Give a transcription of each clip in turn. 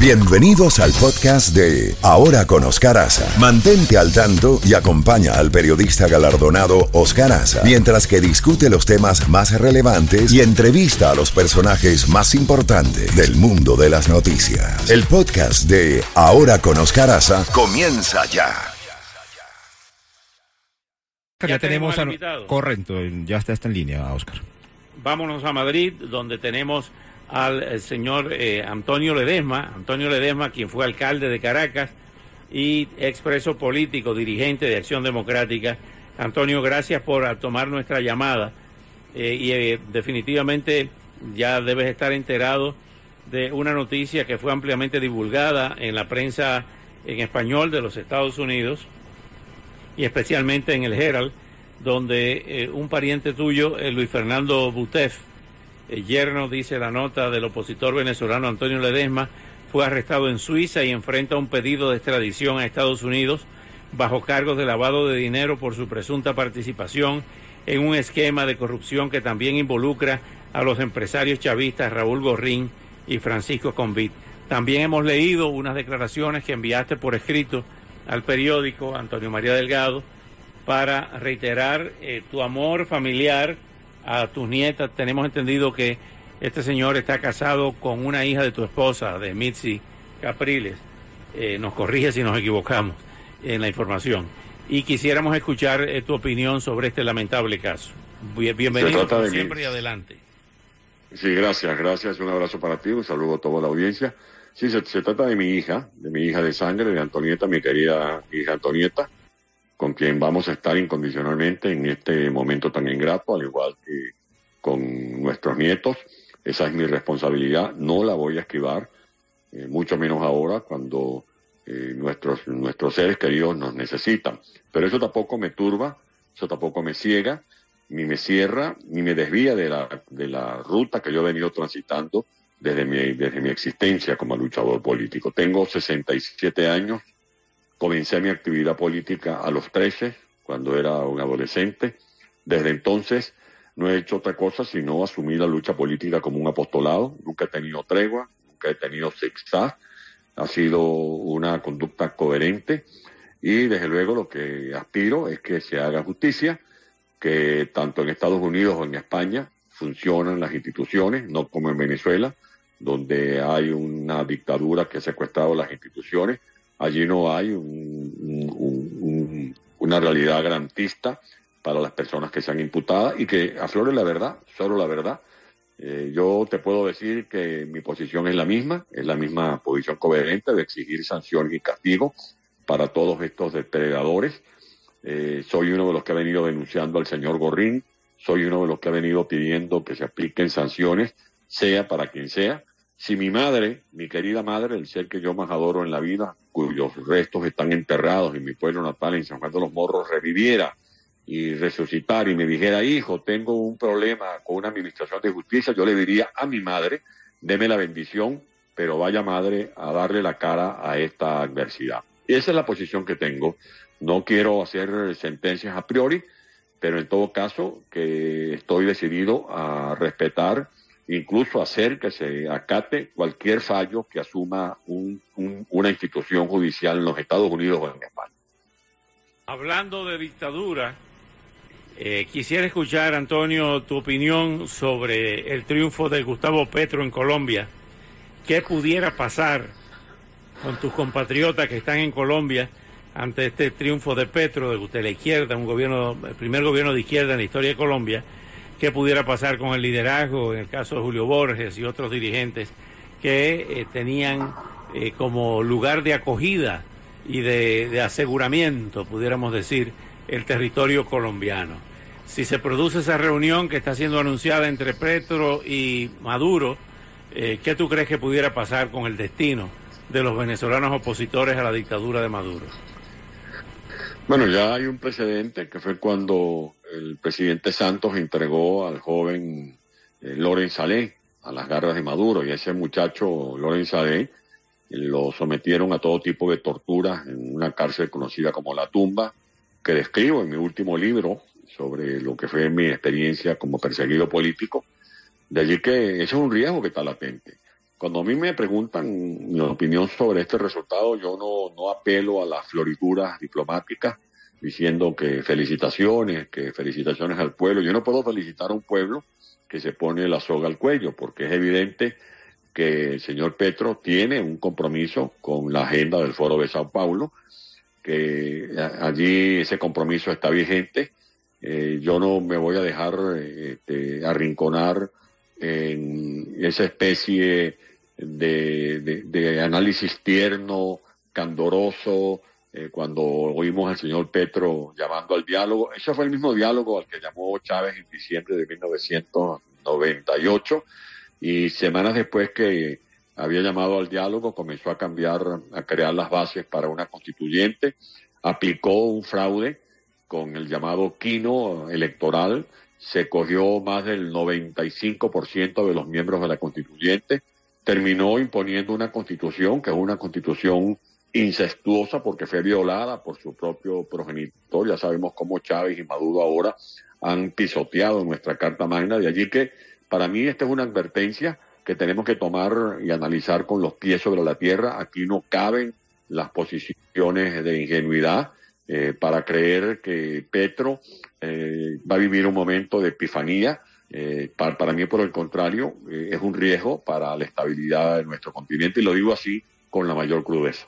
Bienvenidos al podcast de Ahora con Oscar Aza. Mantente al tanto y acompaña al periodista galardonado Oscar Aza mientras que discute los temas más relevantes y entrevista a los personajes más importantes del mundo de las noticias. El podcast de Ahora con Oscar Aza comienza ya. Ya, tenemos, tenemos a... al invitado. Correcto, ya está, está en línea, Oscar. Vámonos a Madrid, donde tenemos al eh, señor eh, Antonio Ledesma, Antonio Ledesma, quien fue alcalde de Caracas y expreso político, dirigente de Acción Democrática. Antonio, gracias por tomar nuestra llamada eh, y definitivamente ya debes estar enterado de una noticia que fue ampliamente divulgada en la prensa en español de los Estados Unidos y especialmente en el Herald, donde un pariente tuyo, Luis Fernando Butef, el yerno, dice la nota del opositor venezolano Antonio Ledesma, fue arrestado en Suiza y enfrenta un pedido de extradición a Estados Unidos bajo cargos de lavado de dinero por su presunta participación en un esquema de corrupción que también involucra a los empresarios chavistas Raúl Gorrín y Francisco Convit. También hemos leído unas declaraciones que enviaste por escrito al periódico Antonio María Delgado para reiterar eh, tu amor familiar a tus nietas. Tenemos entendido que este señor está casado con una hija de tu esposa, de Mitzi Capriles. Eh, nos corrige si nos equivocamos en la información. Y quisiéramos escuchar eh, tu opinión sobre este lamentable caso. Bien- Bienvenido como siempre y adelante. Sí, gracias, gracias. Un abrazo para ti, un saludo a toda la audiencia. Sí, se, se trata de mi hija, de mi hija de sangre, de Antonieta, mi querida hija Antonieta, con quien vamos a estar incondicionalmente en este momento tan ingrato, al igual que con nuestros nietos. Esa es mi responsabilidad, no la voy a esquivar, eh, mucho menos ahora cuando eh, nuestros, nuestros seres queridos nos necesitan. Pero eso tampoco me turba, eso tampoco me ciega, ni me cierra, ni me desvía de la, de la ruta que yo he venido transitando desde mi, desde mi existencia como luchador político. Tengo 67 años, comencé mi actividad política a los 13, cuando era un adolescente. Desde entonces no he hecho otra cosa sino asumir la lucha política como un apostolado. Nunca he tenido tregua, nunca he tenido zigzag. Ha sido una conducta coherente y desde luego lo que aspiro es que se haga justicia, que tanto en Estados Unidos o en España funcionan las instituciones, no como en Venezuela, donde hay una dictadura que ha secuestrado las instituciones. Allí no hay un- un- un- una realidad garantista para las personas que sean imputadas y que aflore la verdad, solo la verdad. Eh, yo te puedo decir que mi posición es la misma, es la misma posición coherente de exigir sanciones y castigos para todos estos depredadores. Eh, soy uno de los que ha venido denunciando al señor Gorrín, soy uno de los que ha venido pidiendo que se apliquen sanciones, sea para quien sea. Si mi madre, mi querida madre, el ser que yo más adoro en la vida, cuyos restos están enterrados en mi pueblo natal, en San Juan de los Morros, reviviera y resucitar y me dijera, hijo, tengo un problema con una administración de justicia, yo le diría a mi madre, deme la bendición, pero vaya madre a darle la cara a esta adversidad. Y esa es la posición que tengo. No quiero hacer sentencias a priori, pero en todo caso que estoy decidido a respetar, incluso hacer que se acate cualquier fallo que asuma un- un- una institución judicial en los Estados Unidos o en España. Hablando de dictadura, eh, quisiera escuchar, Antonio, tu opinión sobre el triunfo de Gustavo Petro en Colombia. ¿Qué pudiera pasar con tus compatriotas que están en Colombia ante este triunfo de Petro, de, de la izquierda, un gobierno, el primer gobierno de izquierda en la historia de Colombia? ¿Qué pudiera pasar con el liderazgo, en el caso de Julio Borges y otros dirigentes que eh, tenían eh, como lugar de acogida y de, aseguramiento, pudiéramos decir, el territorio colombiano. Si se produce esa reunión que está siendo anunciada entre Petro y Maduro, eh, ¿qué tú crees que pudiera pasar con el destino de los venezolanos opositores a la dictadura de Maduro? Bueno, ya hay un precedente que fue cuando el presidente Santos entregó al joven eh, Loren Salé a las garras de Maduro y ese muchacho Loren Salé lo sometieron a todo tipo de torturas en una cárcel conocida como La Tumba, que describo en mi último libro sobre lo que fue mi experiencia como perseguido político. De allí que ese es un riesgo que está latente. Cuando a mí me preguntan mi opinión sobre este resultado, yo no, no apelo a las florituras diplomáticas diciendo que felicitaciones, que felicitaciones al pueblo. Yo no puedo felicitar a un pueblo que se pone la soga al cuello, porque es evidente que el señor Petro tiene un compromiso con la agenda del Foro de Sao Paulo, que allí ese compromiso está vigente. Eh, yo no me voy a dejar este, arrinconar en esa especie de, de, análisis tierno, candoroso, eh, cuando oímos al señor Petro llamando al diálogo. Ese fue el mismo diálogo al que llamó Chávez en diciembre de 1998 y semanas después que había llamado al diálogo comenzó a cambiar, a crear las bases para una constituyente, aplicó un fraude con el llamado quino electoral, se cogió más del 95% de los miembros de la constituyente, terminó imponiendo una constitución que es una constitución incestuosa porque fue violada por su propio progenitor. Ya sabemos cómo Chávez y Maduro ahora han pisoteado nuestra Carta Magna. De allí que para mí esta es una advertencia que tenemos que tomar y analizar con los pies sobre la tierra. Aquí no caben las posiciones de ingenuidad eh, para creer que Petro eh, va a vivir un momento de epifanía eh, para, mí, por el contrario, eh, es un riesgo para la estabilidad de nuestro continente y lo digo así con la mayor crudeza.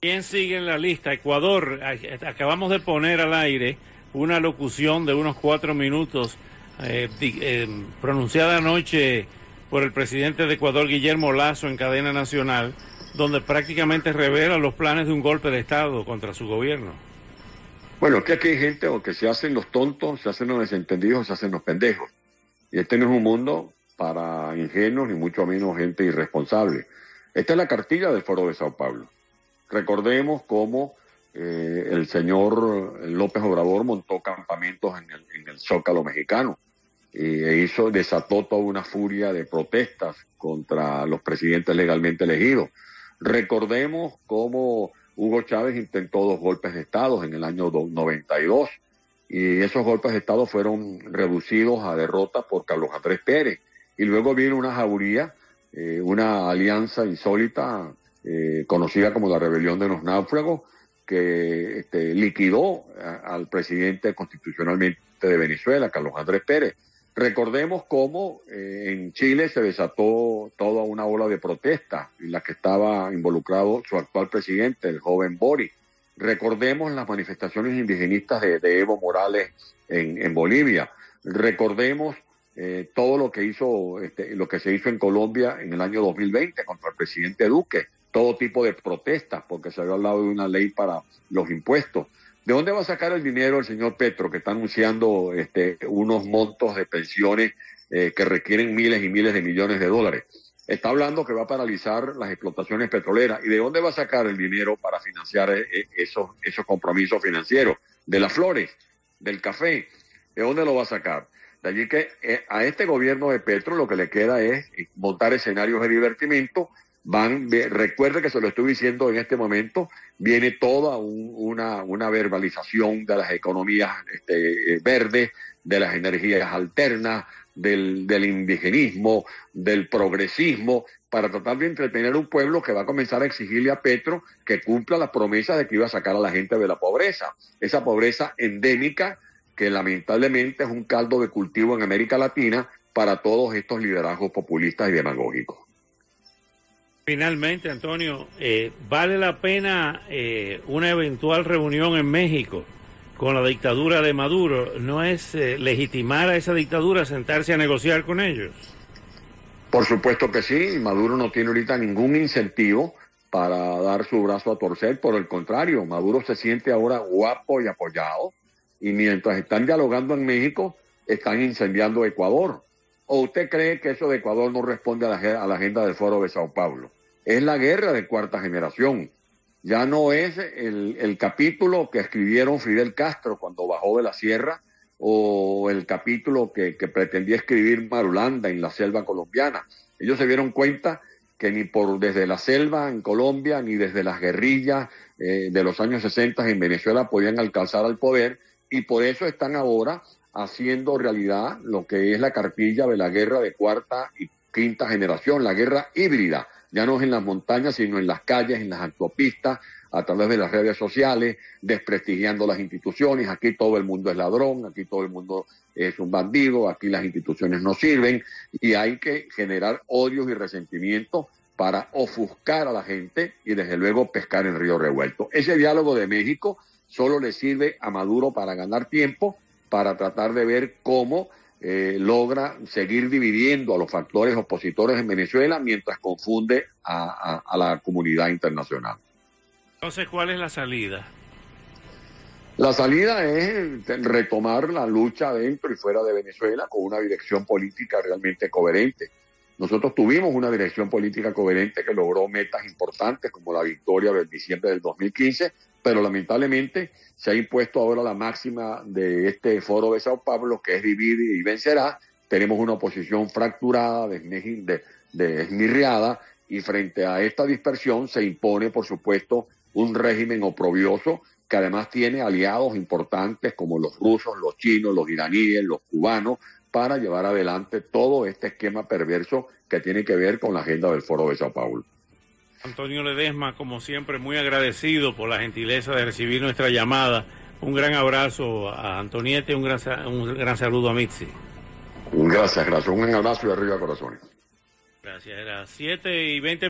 ¿Quién sigue en la lista? Ecuador, acabamos de poner al aire una locución de unos cuatro minutos eh, pronunciada anoche por el presidente de Ecuador, Guillermo Lazo, en cadena nacional, donde prácticamente revela los planes de un golpe de Estado contra su gobierno. Bueno, que aquí hay gente o que se hacen los tontos, se hacen los desentendidos, se hacen los pendejos. Y este no es un mundo para ingenuos ni mucho menos gente irresponsable. Esta es la cartilla del Foro de Sao Paulo. Recordemos cómo eh, el señor López Obrador montó campamentos en el, Zócalo mexicano e hizo, desató toda una furia de protestas contra los presidentes legalmente elegidos. Recordemos cómo Hugo Chávez intentó dos golpes de Estado en el año 92 y esos golpes de Estado fueron reducidos a derrota por Carlos Andrés Pérez. Y luego vino una jauría, eh, una alianza insólita, eh, conocida como la Rebelión de los Náufragos, que este, liquidó al presidente constitucionalmente de Venezuela, Carlos Andrés Pérez. Recordemos cómo eh, en Chile se desató toda una ola de protesta en la que estaba involucrado su actual presidente, el joven Boris. Recordemos las manifestaciones indigenistas de, Evo Morales en, Bolivia. Recordemos eh, todo lo que hizo, este, lo que se hizo en Colombia en el año 2020 contra el presidente Duque. Todo tipo de protestas, porque se había hablado de una ley para los impuestos. ¿De dónde va a sacar el dinero el señor Petro, que está anunciando este, unos montos de pensiones eh, que requieren miles y miles de millones de dólares? está hablando que va a paralizar las explotaciones petroleras. ¿Y de dónde va a sacar el dinero para financiar eh, eh, esos, esos compromisos financieros? De las flores, del café. ¿De dónde lo va a sacar? De allí que a este gobierno de Petro lo que le queda es montar escenarios de divertimiento. Van, recuerde que se lo estoy diciendo en este momento, viene toda una, una verbalización de las economías este, verdes, de las energías alternas, del, del indigenismo, del progresismo, para tratar de entretener a un pueblo que va a comenzar a exigirle a Petro que cumpla las promesas de que iba a sacar a la gente de la pobreza. Esa pobreza endémica que lamentablemente es un caldo de cultivo en América Latina para todos estos liderazgos populistas y demagógicos. Finalmente, Antonio, eh, ¿vale la pena eh, una eventual reunión en México con la dictadura de Maduro, ¿no es eh, legitimar a esa dictadura sentarse a negociar con ellos? Por supuesto que sí, Maduro no tiene ahorita ningún incentivo para dar su brazo a torcer, por el contrario, Maduro se siente ahora guapo y apoyado, y mientras están dialogando en México, están incendiando Ecuador. ¿O usted cree que eso de Ecuador no responde a la, agenda del Foro de Sao Paulo? Es la guerra de cuarta generación ya no es el, capítulo que escribieron Fidel Castro cuando bajó de la sierra o el capítulo que, pretendía escribir Marulanda en la selva colombiana. Ellos se dieron cuenta que ni por desde la selva en Colombia ni desde las guerrillas eh, de los años 60 en Venezuela podían alcanzar al poder y por eso están ahora haciendo realidad lo que es la cartilla de la guerra de cuarta y quinta generación, la guerra híbrida, ya no es en las montañas, sino en las calles, en las autopistas, a través de las redes sociales, desprestigiando las instituciones. Aquí todo el mundo es ladrón, aquí todo el mundo es un bandido, aquí las instituciones no sirven y hay que generar odios y resentimientos para ofuscar a la gente y desde luego pescar en río revuelto. Ese diálogo de México solo le sirve a Maduro para ganar tiempo, para tratar de ver cómo eh, logra seguir dividiendo a los factores opositores en Venezuela mientras confunde a, a, a la comunidad internacional. Entonces, ¿cuál es la salida? La salida es retomar la lucha dentro y fuera de Venezuela con una dirección política realmente coherente. Nosotros tuvimos una dirección política coherente que logró metas importantes como la victoria del diciembre del 2015, pero lamentablemente se ha impuesto ahora la máxima de este foro de Sao Paulo, que es vivir y vencerá. Tenemos una oposición fracturada, desmirriada, y frente a esta dispersión se impone, por supuesto, un régimen oprobioso que además tiene aliados importantes como los rusos, los chinos, los iraníes, los cubanos, para llevar adelante todo este esquema perverso que tiene que ver con la agenda del Foro de Sao Paulo. Antonio Ledesma, como siempre, muy agradecido por la gentileza de recibir nuestra llamada. Un gran abrazo a Antonieta y un gran, un gran saludo a Mitzi. Gracias, gracias. Un gran abrazo y arriba corazones. Gracias. Era 7 y 20.